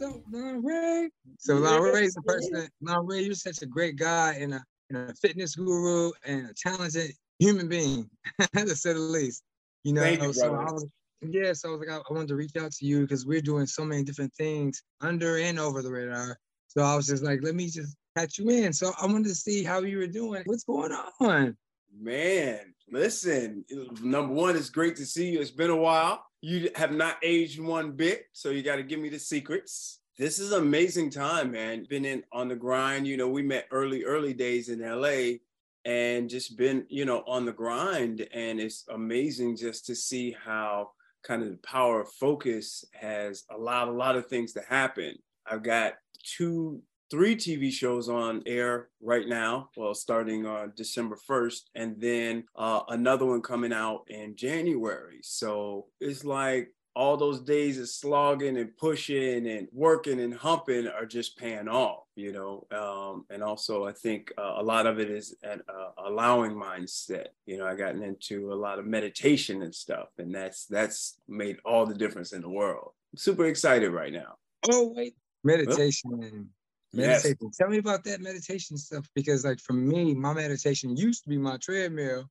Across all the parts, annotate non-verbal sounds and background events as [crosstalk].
what's up, Lanre? So Lanre is the person. Lanre, you're such a great guy and a, and a fitness guru and a talented human being, [laughs] to say the least. You know, Thank you, so brother. I was, yeah, so I was like, I, I wanted to reach out to you because we're doing so many different things under and over the radar. So I was just like, let me just catch you in. So I wanted to see how you were doing. What's going on? Man, listen, number one, it's great to see you. It's been a while. You have not aged one bit, so you got to give me the secrets. This is amazing time, man. Been in on the grind. You know, we met early, early days in LA and just been, you know, on the grind. And it's amazing just to see how kind of the power of focus has allowed a lot of things to happen. I've got two three TV shows on air right now. Well, starting on December 1st, and then uh, another one coming out in January. So it's like all those days of slogging and pushing and working and humping are just paying off, you know. Um, and also, I think uh, a lot of it is an uh, allowing mindset. You know, I gotten into a lot of meditation and stuff, and that's that's made all the difference in the world. I'm super excited right now. Oh, wait. Meditation. Yes. Meditation. Tell me about that meditation stuff because, like, for me, my meditation used to be my treadmill.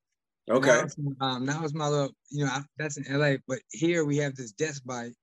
Okay. Now it's, um, now it's my little, you know, I, that's in LA, but here we have this desk bike.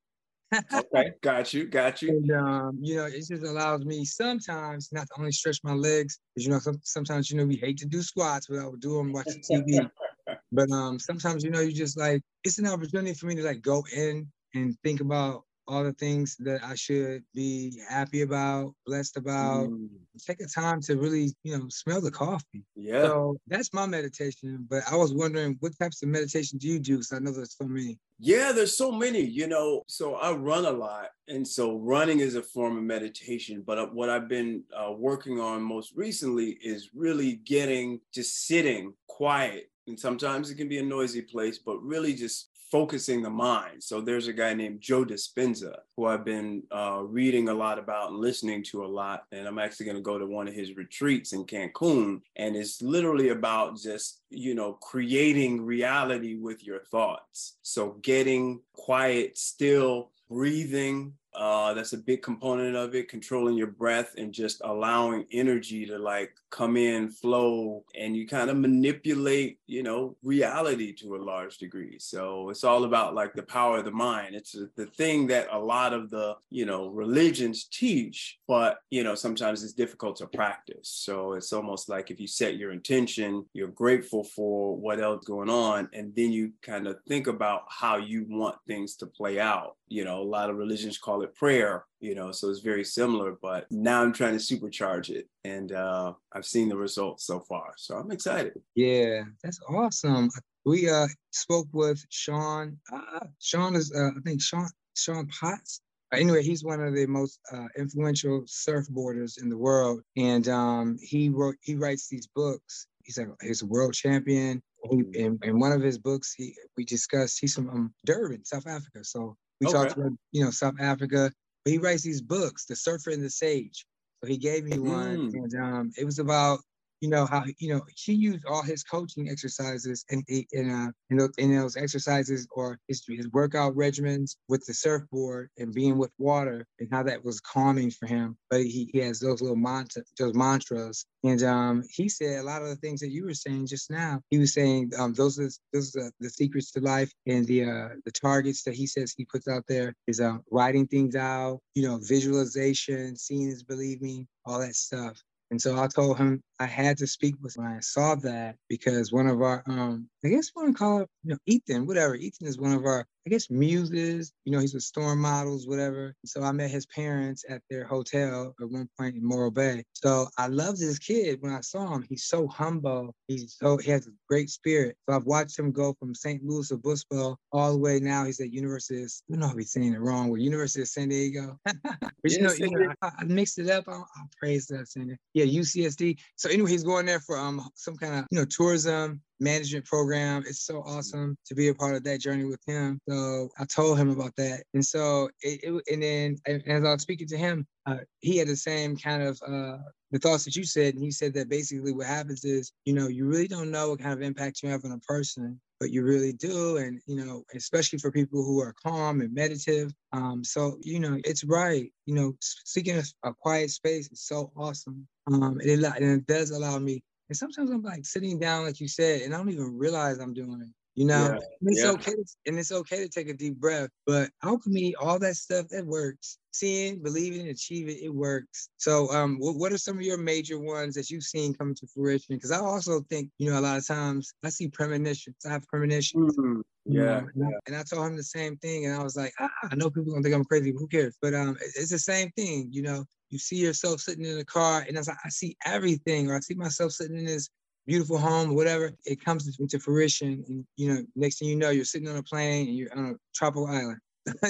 Okay. [laughs] Got you. Got you. And um, you know, it just allows me sometimes not to only stretch my legs, because you know, some, sometimes you know we hate to do squats, but I would do them watching TV. [laughs] but um, sometimes you know, you just like it's an opportunity for me to like go in and think about all the things that I should be happy about, blessed about. Mm, Take a time to really, you know, smell the coffee. yeah. So that's my meditation. But I was wondering, what types of meditation do you do? Because I know there's so many. Yeah, there's so many, you know. So I run a lot. And so running is a form of meditation. But uh, what I've been uh, working on most recently is really getting just sitting quiet. And sometimes it can be a noisy place, but really just focusing the mind. So there's a guy named Joe Dispenza who I've been uh, reading a lot about and listening to a lot. And I'm actually going to go to one of his retreats in Cancun. And it's literally about just, you know, creating reality with your thoughts. So getting quiet, still, breathing. Uh, that's a big component of it, controlling your breath and just allowing energy to like come in, flow, and you kind of manipulate, you know, reality to a large degree. So it's all about like the power of the mind. It's the thing that a lot of the, you know, religions teach, but, you know, sometimes it's difficult to practice. So it's almost like if you set your intention, you're grateful for what else going on, and then you kind of think about how you want things to play out. You know, a lot of religions call it prayer, you know, so it's very similar, but now I'm trying to supercharge it. And uh, I've seen the results so far. So I'm excited. Yeah, that's awesome. We uh spoke with Sean. Uh, Sean is uh, I think Sean Sean Potts. Uh, anyway, he's one of the most uh, influential surfboarders in the world, and um, he wrote he writes these books. He's like he's a world champion. He, in, in one of his books, he we discussed he's from um, Durban, South Africa. So we Okay. talked about you know South Africa. But he writes these books, The Surfer and the Sage. So he gave me one, Mm. and um, it was about you know how you know he used all his coaching exercises and in uh in those, in those exercises or his, his workout regimens with the surfboard and being with water and how that was calming for him. But he, he has those little mantra those mantras. And um he said a lot of the things that you were saying just now he was saying um those are those are the secrets to life and the uh the targets that he says he puts out there is um writing things out you know visualization seeing is believing all that stuff. And so I told him I had to speak with when I saw that because one of our, um, I guess we want to call it, you know, Ethan, whatever. Ethan is one of our, I guess, muses. You know, he's with Storm Models, whatever. So I met his parents at their hotel at one point in Morro Bay. So I loved this kid when I saw him. He's so humble. He's so he has a great spirit. So I've watched him go from San Luis Obispo all the way now. He's at University. Of, I don't know if he's saying it wrong. We're University of San Diego. [laughs] but you know, you know, I, I mixed it up. I'll, I'll praise that San Diego. Yeah, UCSD. So anyway, he's going there for um some kind of you know tourism management program. It's so awesome to be a part of that journey with him. So I told him about that. And so it, it and then as I was speaking to him, uh, he had the same kind of uh, the thoughts that you said. And he said that basically what happens is, you know, you really don't know what kind of impact you have on a person but you really do. And, you know, especially for people who are calm and meditative. Um, so, you know, it's right. You know, seeking a, quiet space is so awesome. Um, and, it, and it does allow me. And sometimes I'm like sitting down, like you said, and I don't even realize I'm doing it. You know, yeah, it's yeah. okay, to, and it's okay to take a deep breath. But alchemy, all that stuff that works. Seeing, believing, achieving, it works. So, um, what, what are some of your major ones that you've seen come to fruition? Because I also think, you know, a lot of times I see premonitions. I have premonitions. Mm-hmm. Yeah, yeah. And I told him the same thing, and I was like, ah, I know people are gonna think I'm crazy, but who cares? But um, it's the same thing, you know. You see yourself sitting in a car, and I was like, I see everything, or I see myself sitting in this beautiful home, whatever, it comes into fruition. And, you know, next thing you know, you're sitting on a plane and you're on a tropical island. [laughs]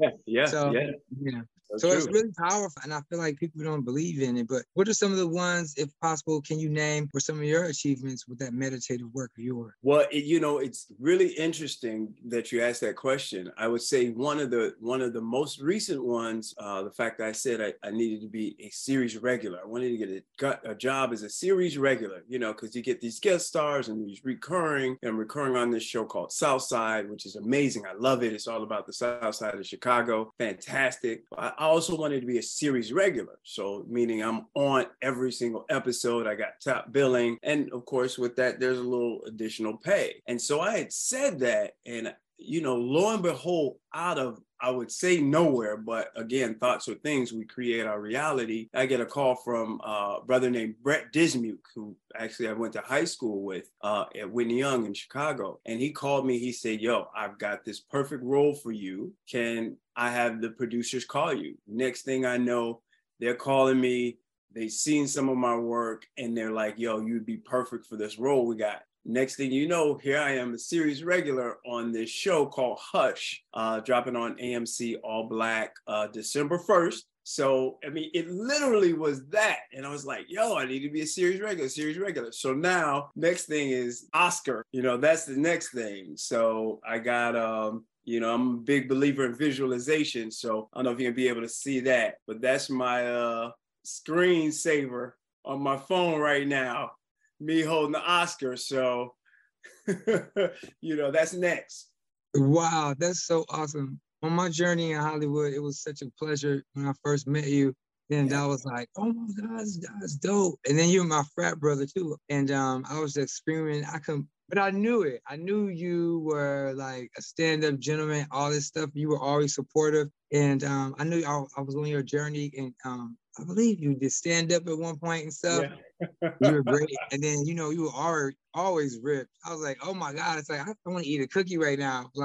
yeah, yeah, so, yeah. You know, so true. it's really powerful, and I feel like people don't believe in it. But what are some of the ones, if possible, can you name for some of your achievements with that meditative work of yours? Well, it, you know, it's really interesting that you asked that question. I would say one of the one of the most recent ones, uh, the fact that I said I, I needed to be a series regular. I wanted to get a, a job as a series regular. You know, because you get these guest stars and these recurring. and recurring on this show called Southside, which is amazing. I love it. It's all about the South Side of Chicago. Fantastic. I, I also wanted to be a series regular. So, meaning I'm on every single episode, I got top billing. And of course, with that, there's a little additional pay. And so I had said that, and you know, lo and behold, out of I would say nowhere, but again, thoughts are things. We create our reality. I get a call from a brother named Brett Dismuke, who actually I went to high school with uh, at Whitney Young in Chicago. And he called me. He said, Yo, I've got this perfect role for you. Can I have the producers call you? Next thing I know, they're calling me. They've seen some of my work and they're like, Yo, you'd be perfect for this role. We got Next thing you know, here I am, a series regular on this show called Hush, uh, dropping on AMC All Black uh, December 1st. So, I mean, it literally was that. And I was like, yo, I need to be a series regular, series regular. So now, next thing is Oscar. You know, that's the next thing. So I got, um, you know, I'm a big believer in visualization. So I don't know if you're gonna be able to see that, but that's my uh, screensaver on my phone right now me holding the Oscar. So, [laughs] you know, that's next. Wow, that's so awesome. On my journey in Hollywood, it was such a pleasure when I first met you. And. I was like, oh my God, that's dope. And then you're my frat brother too. And um, I was just screaming. I couldn't, but I knew it. I knew you were like a stand-up gentleman, all this stuff. You were always supportive. And um, I knew I, I was on your journey. And um, I believe you did stand up at one point and stuff. Yeah you were [laughs] great. And then, you know, you were always, always ripped. I was like, oh my God, it's like, I, I want to eat a cookie right now. [laughs] you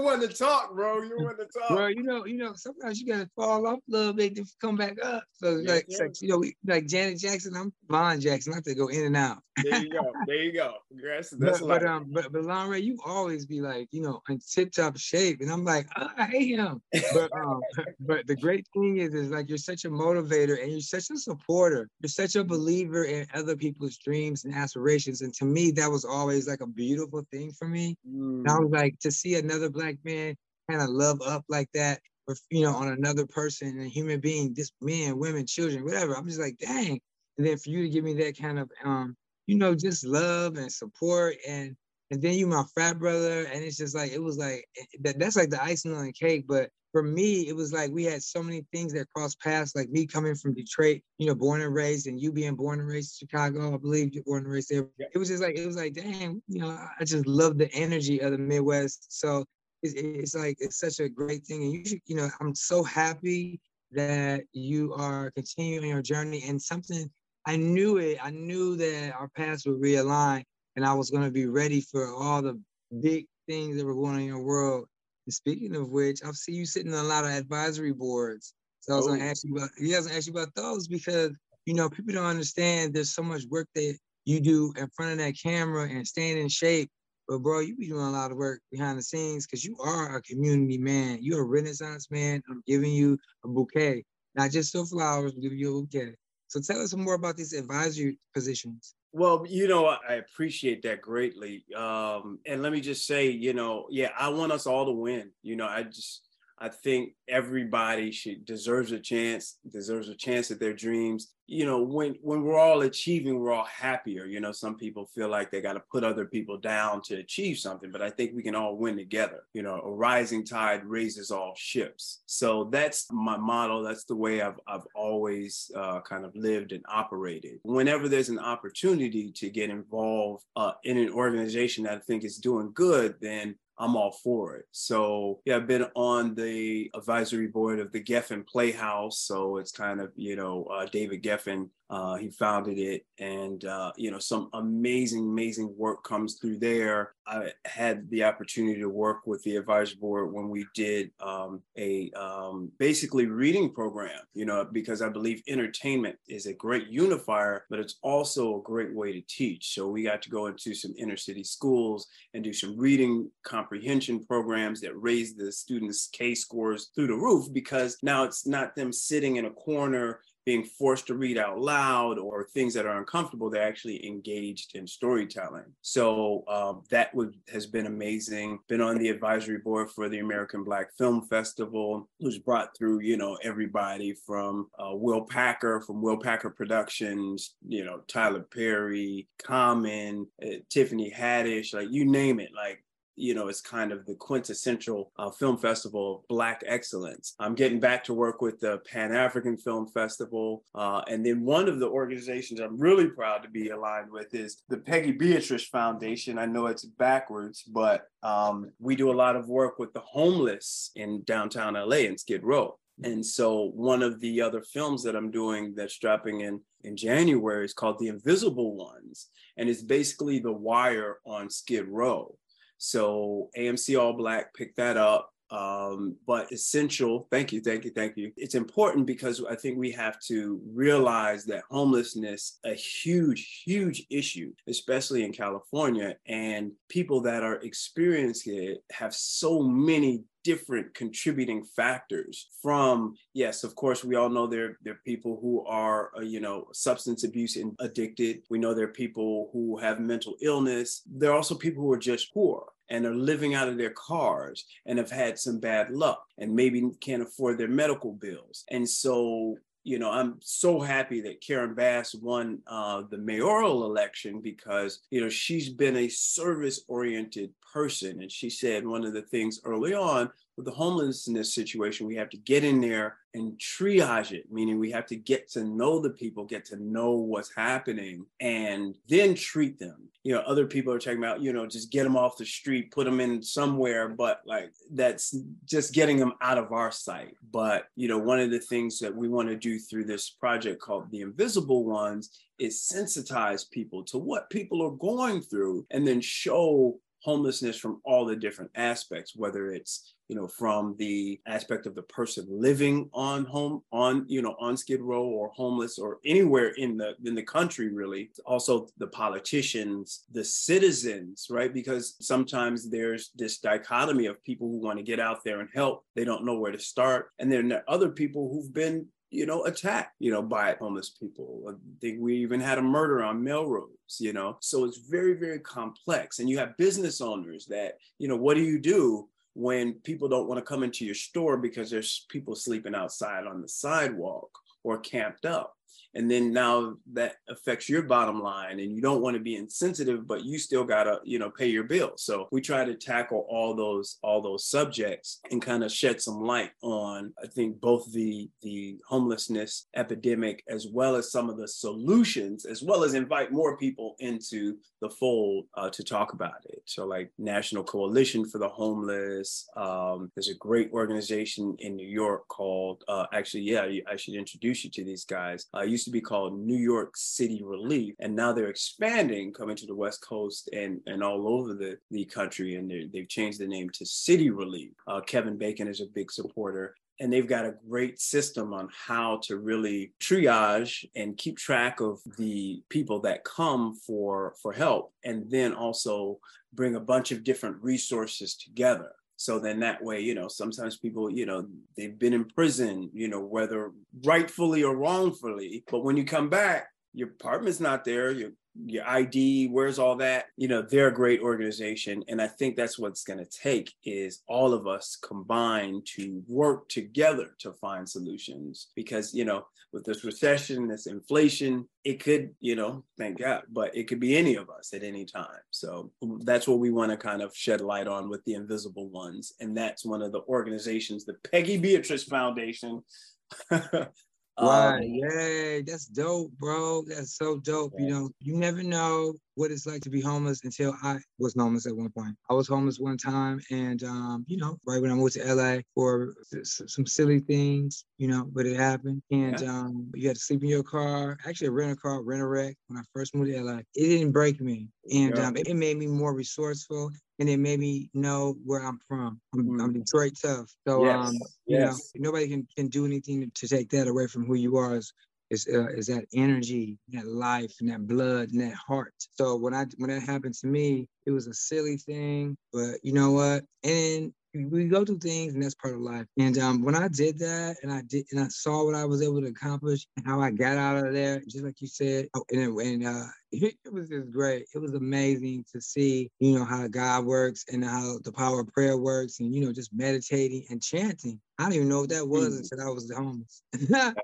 want to talk, bro. You want to talk. Bro, you know, you know, sometimes you got to fall off a little bit to come back up. So yeah, like, yeah. like, you know, we, like Janet Jackson, I'm Vaughn Jackson. I have to go in and out. there you go. [laughs] There you go. That's, that's but, but, um, but, but Lanre, you always be like, you know, in tip top shape. And I'm like, oh, I hate him. But, um, but the great thing is, is like, you're such a motivator and you're such a support supporter. You're such a believer in other people's dreams and aspirations. And to me, that was always like a beautiful thing for me. Mm. And I was like, to see another black man kind of love up like that, or you know, on another person, a human being, this men, women, children, whatever. I'm just like, dang. And then for you to give me that kind of um, you know, just love and support and and then you my frat brother, and it's just like it was like eh, that. That's like the icing on the cake. But for me, it was like we had so many things that crossed paths. Like me coming from Detroit, you know, born and raised, and you being born and raised in Chicago. I believe you're born and raised there. It was just like it was like, damn, you know, I just love the energy of the Midwest. So it's, it's like it's such a great thing, and you should, you know, I'm so happy that you are continuing your journey and something. I knew it. I knew that our paths would realign, and I was going to be ready for all the big things that were going on in your world and speaking of which, I've seen you sitting on a lot of advisory boards. So I was gonna oh. ask you about he doesn't ask you about those because you know people don't understand there's so much work that you do in front of that camera and staying in shape. But bro, you be doing a lot of work behind the scenes because you are a community man. You're a renaissance man. I'm giving you a bouquet, not just some flowers, I'm giving you a bouquet. So tell us more about these advisory positions. Well, you know, I appreciate that greatly. Um, and let me just say, you know, yeah, I want us all to win. You know, I just I think everybody should deserves a chance, deserves a chance at their dreams. You know, when when we're all achieving, we're all happier. You know, some people feel like they got to put other people down to achieve something, but I think we can all win together. You know, a rising tide raises all ships. So that's my model. That's the way I've I've always uh, kind of lived and operated. Whenever there's an opportunity to get involved uh, in an organization that I think is doing good, then I'm all for it. So yeah, I've been on the advisory board of the Geffen Playhouse. So it's kind of, you know, uh, David Geffen uh, he founded it, and uh, you know some amazing, amazing work comes through there. I had the opportunity to work with the advisory board when we did um, a um, basically reading program. You know, because I believe entertainment is a great unifier, but it's also a great way to teach. So we got to go into some inner city schools and do some reading comprehension programs that raise the students' K scores through the roof because now it's not them sitting in a corner being forced to read out loud or things that are uncomfortable, they're actually engaged in storytelling. So um, that would, has been amazing. Been on the advisory board for the American Black Film Festival, who's brought through, you know, everybody from uh, Will Packer, from Will Packer Productions, you know, Tyler Perry, Common, uh, Tiffany Haddish, like you name it, like you know, is kind of the quintessential uh, film festival of Black excellence. I'm getting back to work with the Pan African Film Festival. Uh, and then one of the organizations I'm really proud to be aligned with is the Peggy Beatrice Foundation. I know it's backwards, but um, we do a lot of work with the homeless in downtown LA in Skid Row. And so one of the other films that I'm doing that's dropping in in January is called The Invisible Ones. And it's basically the wire on Skid Row. So AMC All Black picked that up. Um, but essential, thank you, thank you, thank you. It's important because I think we have to realize that homelessness, a huge, huge issue, especially in California, and people that are experiencing it have so many different contributing factors from yes of course we all know there there are people who are uh, you know substance abuse and addicted. We know there are people who have mental illness. There are also people who are just poor and are living out of their cars and have had some bad luck and maybe can't afford their medical bills. And so you know, I'm so happy that Karen Bass won uh, the mayoral election because, you know, she's been a service oriented person. And she said one of the things early on with the homelessness situation, we have to get in there and triage it, meaning we have to get to know the people, get to know what's happening, and then treat them. You know, other people are talking about, you know, just get them off the street, put them in somewhere, but like that's just getting them out of our sight. But, you know, one of the things that we want to do through this project called The Invisible Ones is sensitize people to what people are going through and then show homelessness from all the different aspects, whether it's you know from the aspect of the person living on home on you know on Skid Row or homeless or anywhere in the in the country really. Also the politicians, the citizens, right? Because sometimes there's this dichotomy of people who want to get out there and help, they don't know where to start, and then there are other people who've been you know, attacked, you know, by homeless people. I think we even had a murder on Melrose, you know. So it's very, very complex. And you have business owners that, you know, what do you do when people don't want to come into your store because there's people sleeping outside on the sidewalk or camped up? And then now that affects your bottom line and you don't want to be insensitive but you still got to you know pay your bill so we try to tackle all those all those subjects and kind of shed some light on i think both the the homelessness epidemic as well as some of the solutions as well as invite more people into the fold uh, to talk about it. So like national coalition for the homeless um, there's a great organization in new york called uh, actually yeah i should introduce you to these guys uh, used to be called New York City Relief, and now they're expanding, coming to the West Coast and, and all over the, the country, and they've changed the name to City Relief. Uh, Kevin Bacon is a big supporter and they've got a great system on how to really triage and keep track of the people that come for for help and then also bring a bunch of different resources together so then that way, you know, sometimes people, you know, they've been in prison, you know, whether rightfully or wrongfully. But when you come back, your apartment's not there, your your ID, where's all that? You know, they're a great organization. And I think that's what's going to take is all of us combined to work together to find solutions because, you know, with this recession, this inflation, it could, you know, thank God, but it could be any of us at any time. So that's what we want to kind of shed light on with the invisible ones. And that's one of the organizations, the Peggy Beatrice Foundation. [laughs] Right. Um, Yay. That's dope, bro. That's so dope. Yeah. You know, you never know what it's like to be homeless until I was homeless at one point. I was homeless one time, and um, you know, right when I moved to LA for some silly things, you know, but it happened. And yeah. um, you had to sleep in your car. Actually, rent a car, rent a wreck. When I first moved to LA, it didn't break me, and yeah. um, it, it made me more resourceful and it made me know where I'm from. I'm, mm. I'm Detroit tough. So yes. um, you yes. know, nobody can, can do anything to take that away from who you are as is uh, is that energy, that life, and that blood, and that heart. So when I when that happened to me, it was a silly thing, but you know what? And we go through things, and that's part of life. And um, when I did that, and I did, and I saw what I was able to accomplish, and how I got out of there, just like you said, oh, and, and uh, it, [laughs] it was just great. It was amazing to see, you know, how God works and how the power of prayer works, and you know, just meditating and chanting. I didn't even know what that was mm. until I was homeless. wow.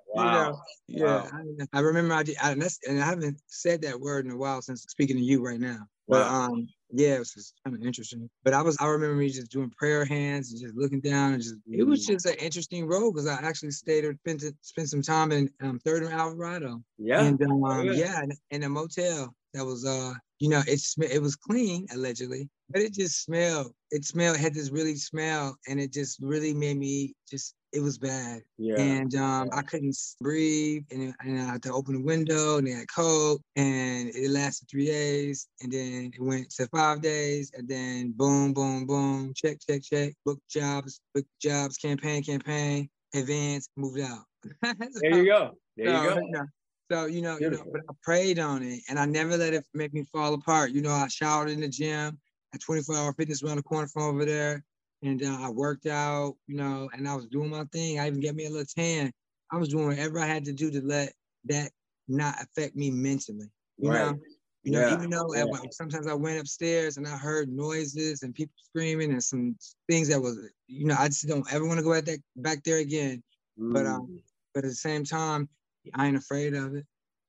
[laughs] you know, yeah, wow. I, I, remember I did, I, and, and I haven't said that word in a while since speaking to you right now. Wow. But um, yeah, it was just kind of interesting. But I was I remember me just doing prayer hands and just looking down and just it was mm. just an interesting road because I actually stayed or spent spent some time in um, Third and Alvarado. Yeah. And um, oh, yeah, yeah in, in a motel that was uh you know it it was clean allegedly but it just smelled it smelled had this really smell and it just really made me just it was bad. Yeah. And um, I couldn't breathe, and, and I had to open the window, and it had cold, and it lasted three days, and then it went to five days, and then boom, boom, boom, check, check, check, book jobs, book jobs, campaign, campaign, advance, moved out. [laughs] so, there you go. There so, you go. Know, so you know, you know, but I prayed on it, and I never let it make me fall apart. You know, I showered in the gym at 24 Hour Fitness around the corner from over there and uh, I worked out, you know, and I was doing my thing. I even got me a little tan. I was doing whatever I had to do to let that not affect me mentally. You right. know, you know, yeah. even though yeah. sometimes I went upstairs and I heard noises and people screaming and some things that was, you know, I just don't ever want to go back that back there again. Mm. But um, mm. but at the same time, I ain't afraid of it.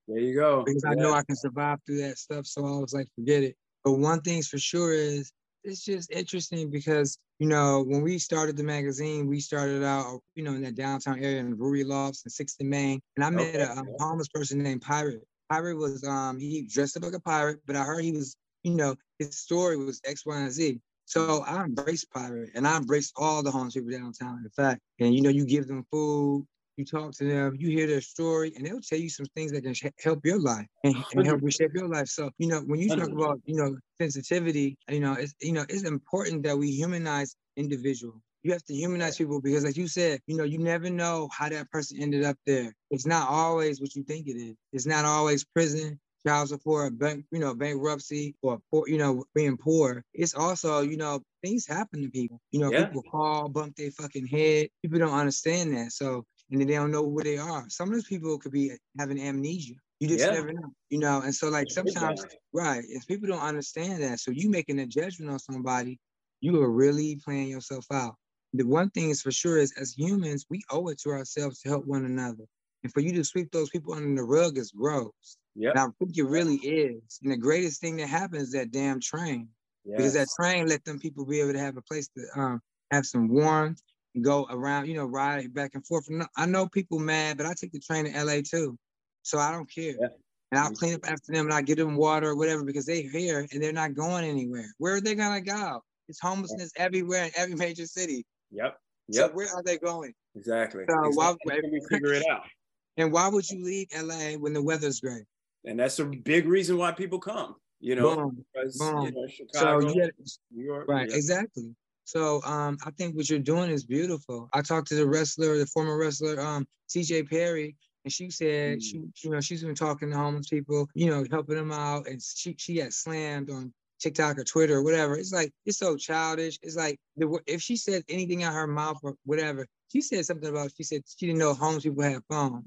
There you go. Because yeah. I know I can survive through that stuff. So I was like, forget it. But one thing's for sure is it's just interesting because you know when we started the magazine, we started out you know in that downtown area in Brewery Lofts and Sixth and Main, and I met okay. a um, homeless person named Pirate. Pirate was um he dressed up like a pirate, but I heard he was you know his story was X, Y, and Z. So I embraced Pirate and I embraced all the homeless people downtown. In fact, and you know you give them food, you talk to them, you hear their story, and they'll tell you some things that can sh- help your life and, and help reshape your life. So, you know, when you talk about, you know, sensitivity, you know, it's you know, it's important that we humanize individuals. You have to humanize people because, like you said, you know, you never know how that person ended up there. It's not always what you think it is. It's not always prison, child support, bank, you know, bankruptcy, or poor, you know, being poor. It's also, you know, things happen to people. You know, yeah. people fall, bump their fucking head. People don't understand that. So and they don't know where they are. Some of those people could be having amnesia. You just yeah. never know, you know. And so, like sometimes, right? If people don't understand that, so you making a judgment on somebody, you are really playing yourself out. The one thing is for sure is, as humans, we owe it to ourselves to help one another. And for you to sweep those people under the rug is gross. Yeah, I think it really is. And the greatest thing that happens is that damn train, yes. because that train let them people be able to have a place to um, have some warmth go around, you know, ride back and forth. I know people mad, but I take the train to LA too. So I don't care. Yeah. And I'll clean up after them and I give them water or whatever because they're here and they're not going anywhere. Where are they gonna go? It's homelessness yeah. everywhere in every major city. Yep. Yep. So where are they going? Exactly. So exactly. why we [laughs] figure it out? And why would you leave LA when the weather's great? And that's a big reason why people come. You know, boom, because, boom. You know Chicago, so, yeah, New York. Right, yeah. exactly. So um, I think what you're doing is beautiful. I talked to the wrestler, the former wrestler, um, CJ Perry, and she said mm. she, you know, she's been talking to homeless people, you know, helping them out, and she she got slammed on TikTok or Twitter or whatever. It's like it's so childish. It's like the, if she said anything out her mouth or whatever, she said something about she said she didn't know homeless people had phones.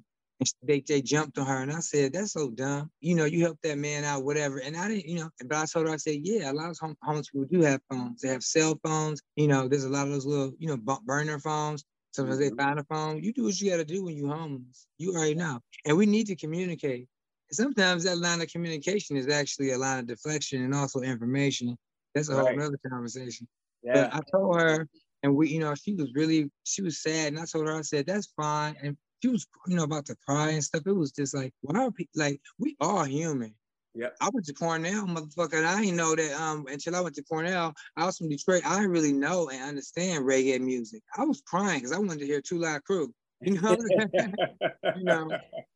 They, they jumped on her. And I said, that's so dumb. You know, you help that man out, whatever. And I didn't, you know, but I told her, I said, yeah, a lot of home, homeless people do have phones. They have cell phones. You know, there's a lot of those little, you know, burner phones. Sometimes mm-hmm. they find a phone. You do what you got to do when you're homeless. You already know. And we need to communicate. And sometimes that line of communication is actually a line of deflection and also information. That's a right. whole other conversation. Yeah. But I told her, and we, you know, she was really, she was sad. And I told her, I said, that's fine. And she was, you know, about to cry and stuff. It was just like, why are people like we are human? Yeah. I went to Cornell, motherfucker. And I didn't know that um until I went to Cornell. I was from Detroit. I didn't really know and understand reggae music. I was crying because I wanted to hear Two Live Crew. [laughs] You know, [laughs] you know,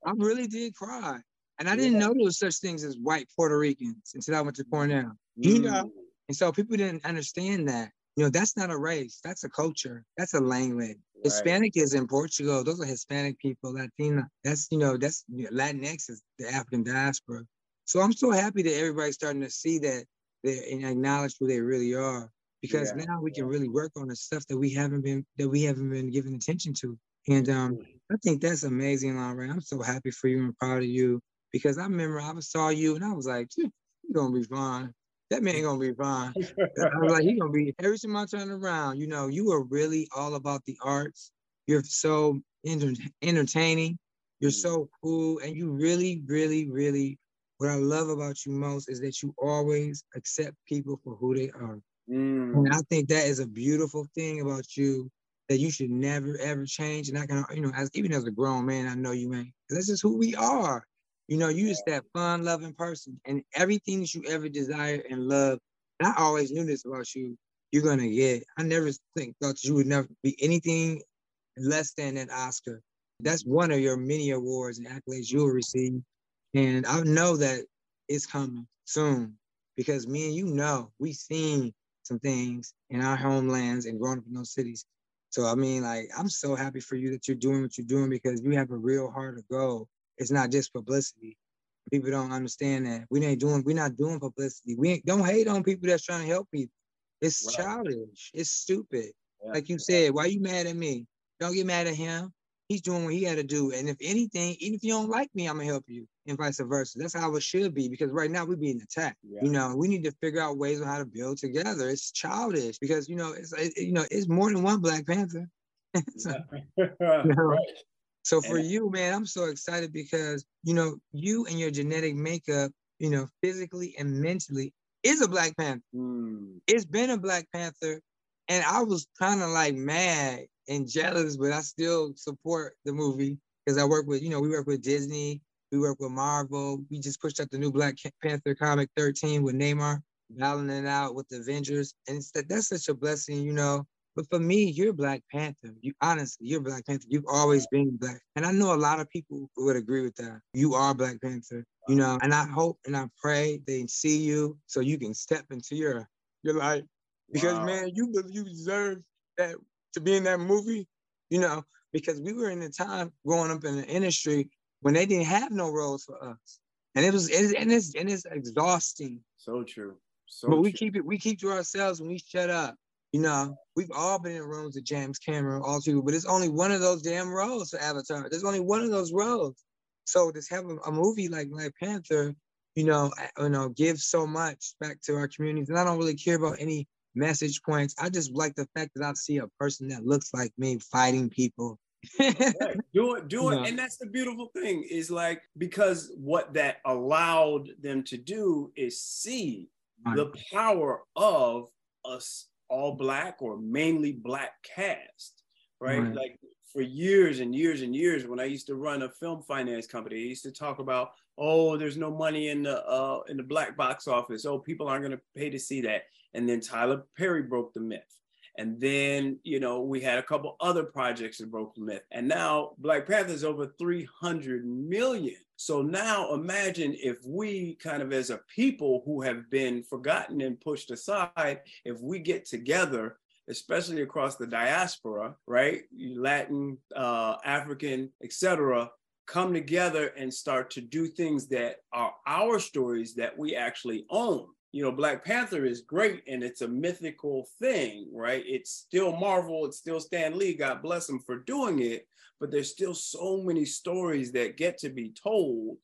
I really did cry. And I didn't yeah. know there was such things as white Puerto Ricans until I went to Cornell. Mm. You know, and so people didn't understand that. You know, that's not a race. That's a culture. That's a language. Right. Hispanic is in Portugal. Those are Hispanic people. Latina. That's you know. That's you know, Latinx is the African diaspora. So I'm so happy that everybody's starting to see that they and acknowledge who they really are because yeah. now we can really work on the stuff that we haven't been that we haven't been giving attention to. And um, I think that's amazing, Lauren. I'm so happy for you and proud of you because I remember I saw you and I was like, you're gonna be fine. That man gonna be fine. [laughs] I was like, he gonna be every time I turn around, you know, you are really all about the arts. You're so enter- entertaining. You're mm. so cool, and you really, really, really what I love about you most is that you always accept people for who they are. Mm. And I think that is a beautiful thing about you that you should never ever change. And I can, you know, as even as a grown man, I know you ain't. This is who we are. You know, you just that fun loving person. And everything that you ever desire and love, and I always knew this about you, you're gonna get. I never think thought you would never be anything less than an Oscar. That's one of your many awards and accolades you'll receive. And I know that it's coming soon because me and you know we've seen some things in our homelands and growing up in those cities. So I mean, like, I'm so happy for you that you're doing what you're doing because you have a real heart of gold. It's not just publicity. People don't understand that. We ain't doing, we're not doing publicity. We ain't, don't hate on people that's trying to help people. It's right. childish. It's stupid. Yeah. Like you said, why you mad at me? Don't get mad at him. He's doing what he had to do. And if anything, even if you don't like me, I'm gonna help you and vice versa. That's how it should be because right now we're being attacked. Yeah. You know, we need to figure out ways on how to build together. It's childish because you know it's it, you know it's more than one Black Panther. [laughs] so, know, [laughs] right. So for and, you, man, I'm so excited because you know you and your genetic makeup, you know, physically and mentally is a Black Panther. Mm. It's been a Black Panther, and I was kind of like mad and jealous, but I still support the movie because I work with you know we work with Disney we work with Marvel. We just pushed out the new Black Panther comic 13 with Namor battling it out with the Avengers. And it's that that's such a blessing, you know. But for me, you're Black Panther. You honestly, you're Black Panther. You've always been black. And I know a lot of people would agree with that. You are Black Panther, you know, and I hope and I pray they see you so you can step into your your life. Because wow. man, you you deserve that to be in that movie, you know, because we were in the time growing up in the industry when they didn't have no roles for us. And it was and it's and it's exhausting. So true. So but true. we keep it, we keep to ourselves when we shut up. You know, we've all been in rooms with James Cameron, all two, but it's only one of those damn roles for Avatar. There's only one of those roles. So just have a, a movie like Black Panther, you know, you know, gives so much back to our communities. And I don't really care about any message points. I just like the fact that I see a person that looks like me fighting people right. Do it, do it. [laughs] And that's the beautiful thing is like, because what that allowed them to do is see the power of us all black or mainly black cast, right? right? Like for years and years and years, when I used to run a film finance company, I used to talk about, oh, there's no money in the uh, in the black box office. Oh, people aren't going to pay to see that. And then Tyler Perry broke the myth. And then, you know, we had a couple other projects broke the myth. And now Black Panther is over 300 million. So now imagine if we kind of as a people who have been forgotten and pushed aside, if we get together, especially across the diaspora, right? Latin, uh, African, etc., come together and start to do things that are our stories that we actually own you know, Black Panther is great and it's a mythical thing, right? It's still Marvel, it's still Stan Lee, God bless him for doing it. but there's still so many stories that get to be told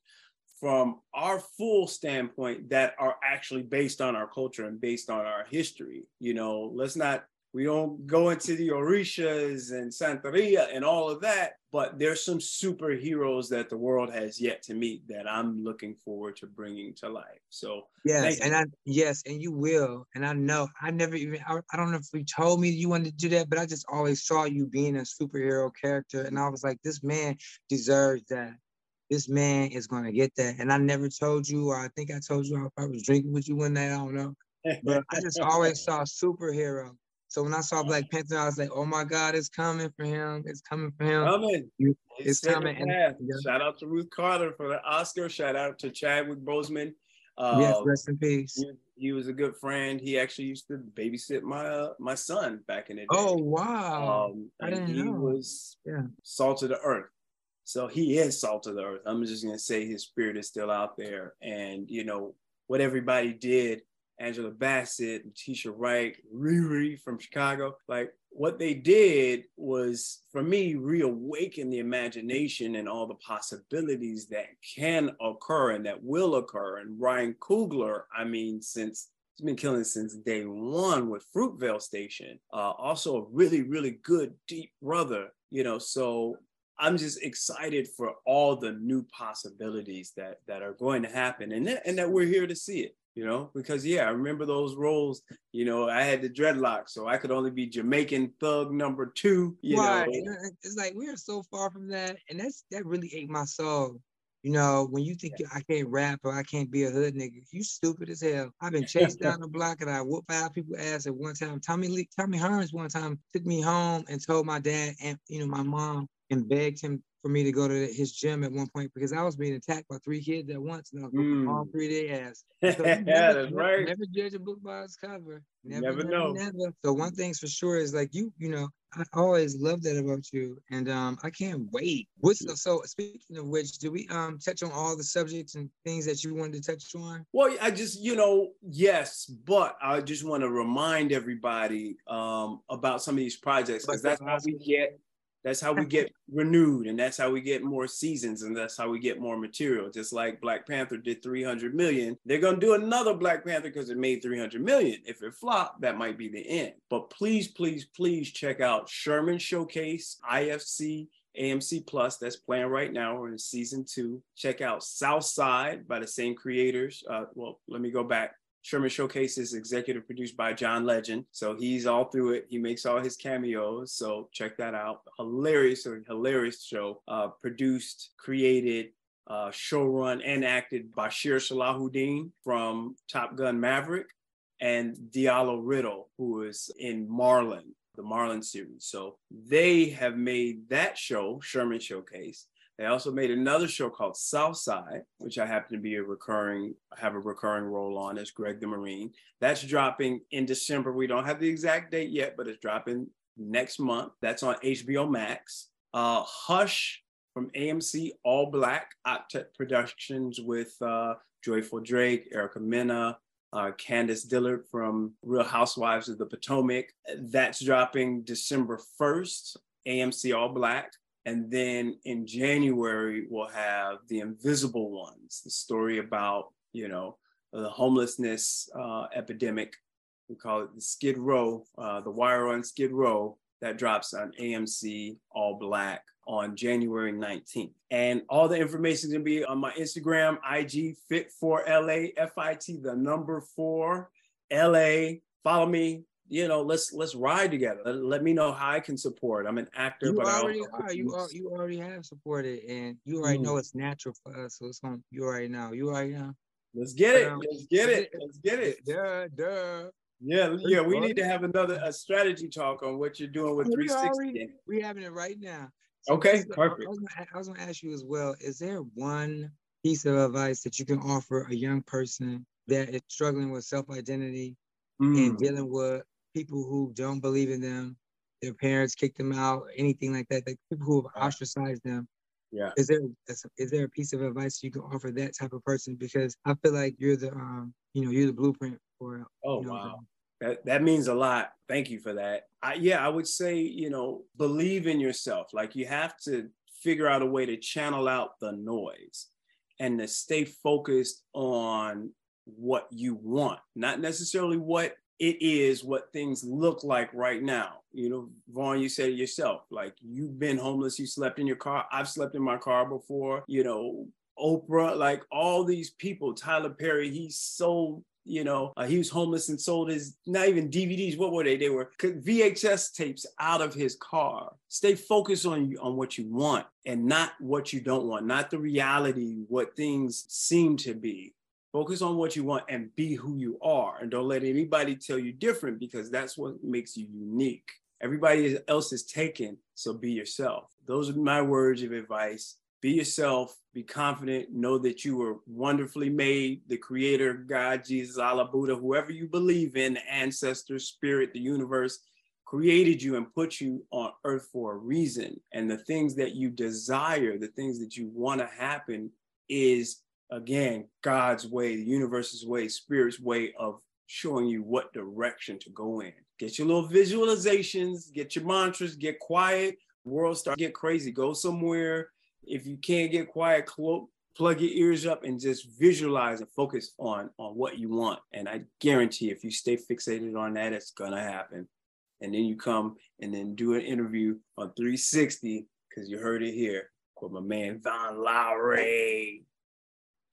from our full standpoint that are actually based on our culture and based on our history. You know, let's not we don't go into the Orishas and Santeria and all of that, but there's some superheroes that the world has yet to meet that I'm looking forward to bringing to life. So yes, and I yes, and you will, and I know I never even I, I don't know if you told me you wanted to do that, but I just always saw you being a superhero character, and I was like, this man deserves that. This man is going to get that, and I never told you, or I think I told you I was drinking with you one night. I don't know, but I just [laughs] always saw superhero so when I saw Black Panther, I was like, "Oh my God, it's coming for him! It's coming for him! Coming! It's, it's coming!" And, yeah. Shout out to Ruth Carter for the Oscar. Shout out to Chadwick Boseman. Uh, yes, rest in peace. He, he, was a good friend. He actually used to babysit my uh, my son back in the day. Oh wow! Um, I didn't he know. was yeah. salt of the earth. So he is salt of the earth. I'm just gonna say his spirit is still out there, and you know what everybody did Angela Bassett, Tisha Wright, Riri from Chicago. Like what they did was, for me, reawaken the imagination and all the possibilities that can occur and that will occur. And Ryan Coogler, I mean, since he's been killing since day one with Fruitvale Station. Uh, also a really, really good deep brother, you know. So I'm just excited for all the new possibilities that that are going to happen, and that, and that we're here to see it you know, because yeah, I remember those roles. You know, I had the dreadlocks, so I could only be Jamaican thug number two. You right. know, it's like we are so far from that, and that's that really ate my soul. You know, when you think yeah. I can't rap or I can't be a hood nigga, you stupid as hell. I've been chased [laughs] down the block and I whooped five people ass at one time. Tommy Lee, Tommy Hearns one time took me home and told my dad and you know my mom and begged him for me to go to his gym at one point because I was being attacked by three kids at once and I was mm. all three their ass. [laughs] So yeah, never, that's right. Never judge a book by its cover. Never, never, never know. Never. So one thing's for sure is like you, you know, I always love that about you, and um, I can't wait. What's so, so? Speaking of which, do we um touch on all the subjects and things that you wanted to touch on? Well, I just you know yes, but I just want to remind everybody um about some of these projects because that's how we get that's how we get renewed and that's how we get more seasons and that's how we get more material just like black panther did 300 million they're to do another black panther because it made 300 million if it flopped that might be the end but please please please check out sherman showcase ifc AMC Plus that's playing right now. We're in season two. Check out South Side by the same creators. Uh, well, let me go back. Sherman Showcase is executive produced by John Legend. So he's all through it. He makes all his cameos. So check that out. Hilarious, or hilarious show. Uh, produced, created, uh, showrun, and acted by Bashir Salahuddin from Top Gun Maverick and Diallo Riddle, who is in Marlon, the Marlon series. So they have made that show, Sherman Showcase, they also made another show called Southside, which I happen to be a recurring, have a recurring role on as Greg the Marine. That's dropping in December. We don't have the exact date yet, but it's dropping next month. That's on HBO Max. Uh, Hush from AMC, All Black Octet Productions with uh, Joyful Drake, Erica Mena, uh, Candice Dillard from Real Housewives of the Potomac. That's dropping December 1st, AMC All Black. And then in January, we'll have The Invisible Ones, the story about, you know, the homelessness uh, epidemic. We call it the Skid Row, uh, the Wire on Skid Row, that drops on AMC All Black on January 19th. And all the information is gonna be on my Instagram, IG Fit for LA, F I T, the number four LA. Follow me, you know, let's let's ride together. Let, let, me know how I can support. I'm an actor, you but already are. You are, you already have supported, and you already mm. know it's natural for us. So it's on. You already know. You already know. Let's get it. Um, let's get it. Let's get it. Duh, duh. Yeah, yeah. We need to have another a strategy talk on what you're doing with 360. We are having it right now. So okay, perfect. I was, gonna, ask you as well. Is there one piece of advice that you can offer a young person that is struggling with self identity mm. and dealing with people who don't believe in them, their parents kicked them out, anything like that, like people who have ostracized them. Yeah. Is there is there a piece of advice you can offer that type of person? Because I feel like you're the um, you know, you're the blueprint for oh you know, wow. That that means a lot. Thank you for that. I, yeah, I would say you know believe in yourself. Like you have to figure out a way to channel out the noise and to stay focused on what you want, not necessarily what it is, what things look like right now. You know, Vaughn, you said it yourself, like you've been homeless, you slept in your car. I've slept in my car before, you know, Oprah, like all these people, Tyler Perry, he sold you know, uh, he was homeless and sold his not even DVDs. What were they? They were VHS tapes out of his car. Stay focused on on what you want and not what you don't want, not the reality, what things seem to be. Focus on what you want and be who you are, and don't let anybody tell you different because that's what makes you unique. Everybody else is taken, so be yourself. Those are my words of advice be yourself, be confident, know that you were wonderfully made. The creator, God, Jesus, Allah, Buddha, whoever you believe in, the ancestors, spirit, the universe, created you and put you on earth for a reason. And the things that you desire, the things that you want to happen is, again, God's way, the universe's way, spirit's way of showing you what direction to go in. Get your little visualizations, get your mantras, get quiet. World start get crazy. Go somewhere if you can't get quiet, plug your ears up and just visualize and focus on on what you want. And I guarantee if you stay fixated on that, it's gonna happen. And then you come and then do an interview on 360 because you heard it here with my man Vaughn Lowery.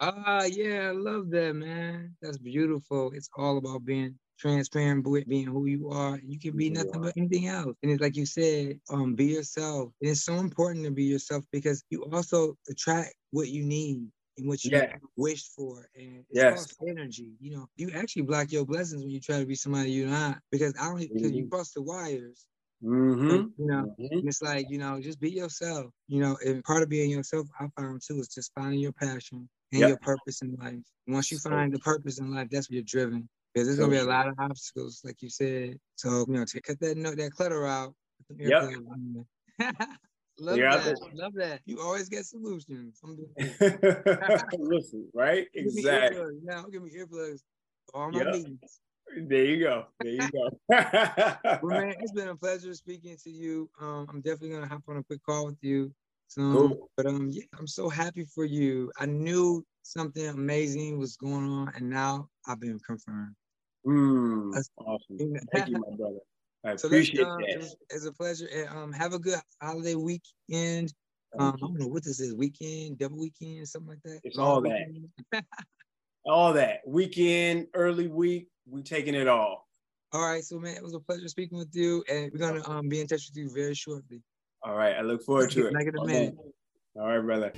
Ah, yeah, I love that, man. That's beautiful. It's all about being transparent with being who you are. You can be nothing but anything else. And it's like you said, um, be yourself. And it's so important to be yourself because you also attract what you need and what you yeah. wished for. And it's yes. energy. You know, you actually block your blessings when you try to be somebody you're not because I don't because mm-hmm. you cross the wires. Mm-hmm. You know, mm-hmm. it's like, you know, just be yourself. You know, and part of being yourself, I found too, is just finding your passion and yep. your purpose in life. Once you find the purpose in life, that's what you're driven because there's gonna be a lot of obstacles, like you said. So you know, to cut that note, that clutter out. Yep. [laughs] Love You're that. Love that. You always get solutions. [laughs] Listen, right? [laughs] Exactly. Now give me earplugs. All my yep. meetings. There you go. There you go. well, man, it's been a pleasure speaking to you. Um, I'm definitely gonna hop on a quick call with you. So, cool. but um, yeah, I'm so happy for you. I knew something amazing was going on, and now I've been confirmed. Mm, awesome. Thank you, [laughs] my brother. I so appreciate um, that. It's a pleasure. And, um, have a good holiday weekend. Um, I don't know what this is, weekend, double weekend, something like that. It's all that. [laughs] all that. Weekend, early week, we taking it all. All right, so man, it was a pleasure speaking with you, and we're gonna um be in touch with you very shortly. All right, I look forward to it. Negative man. All right, brother.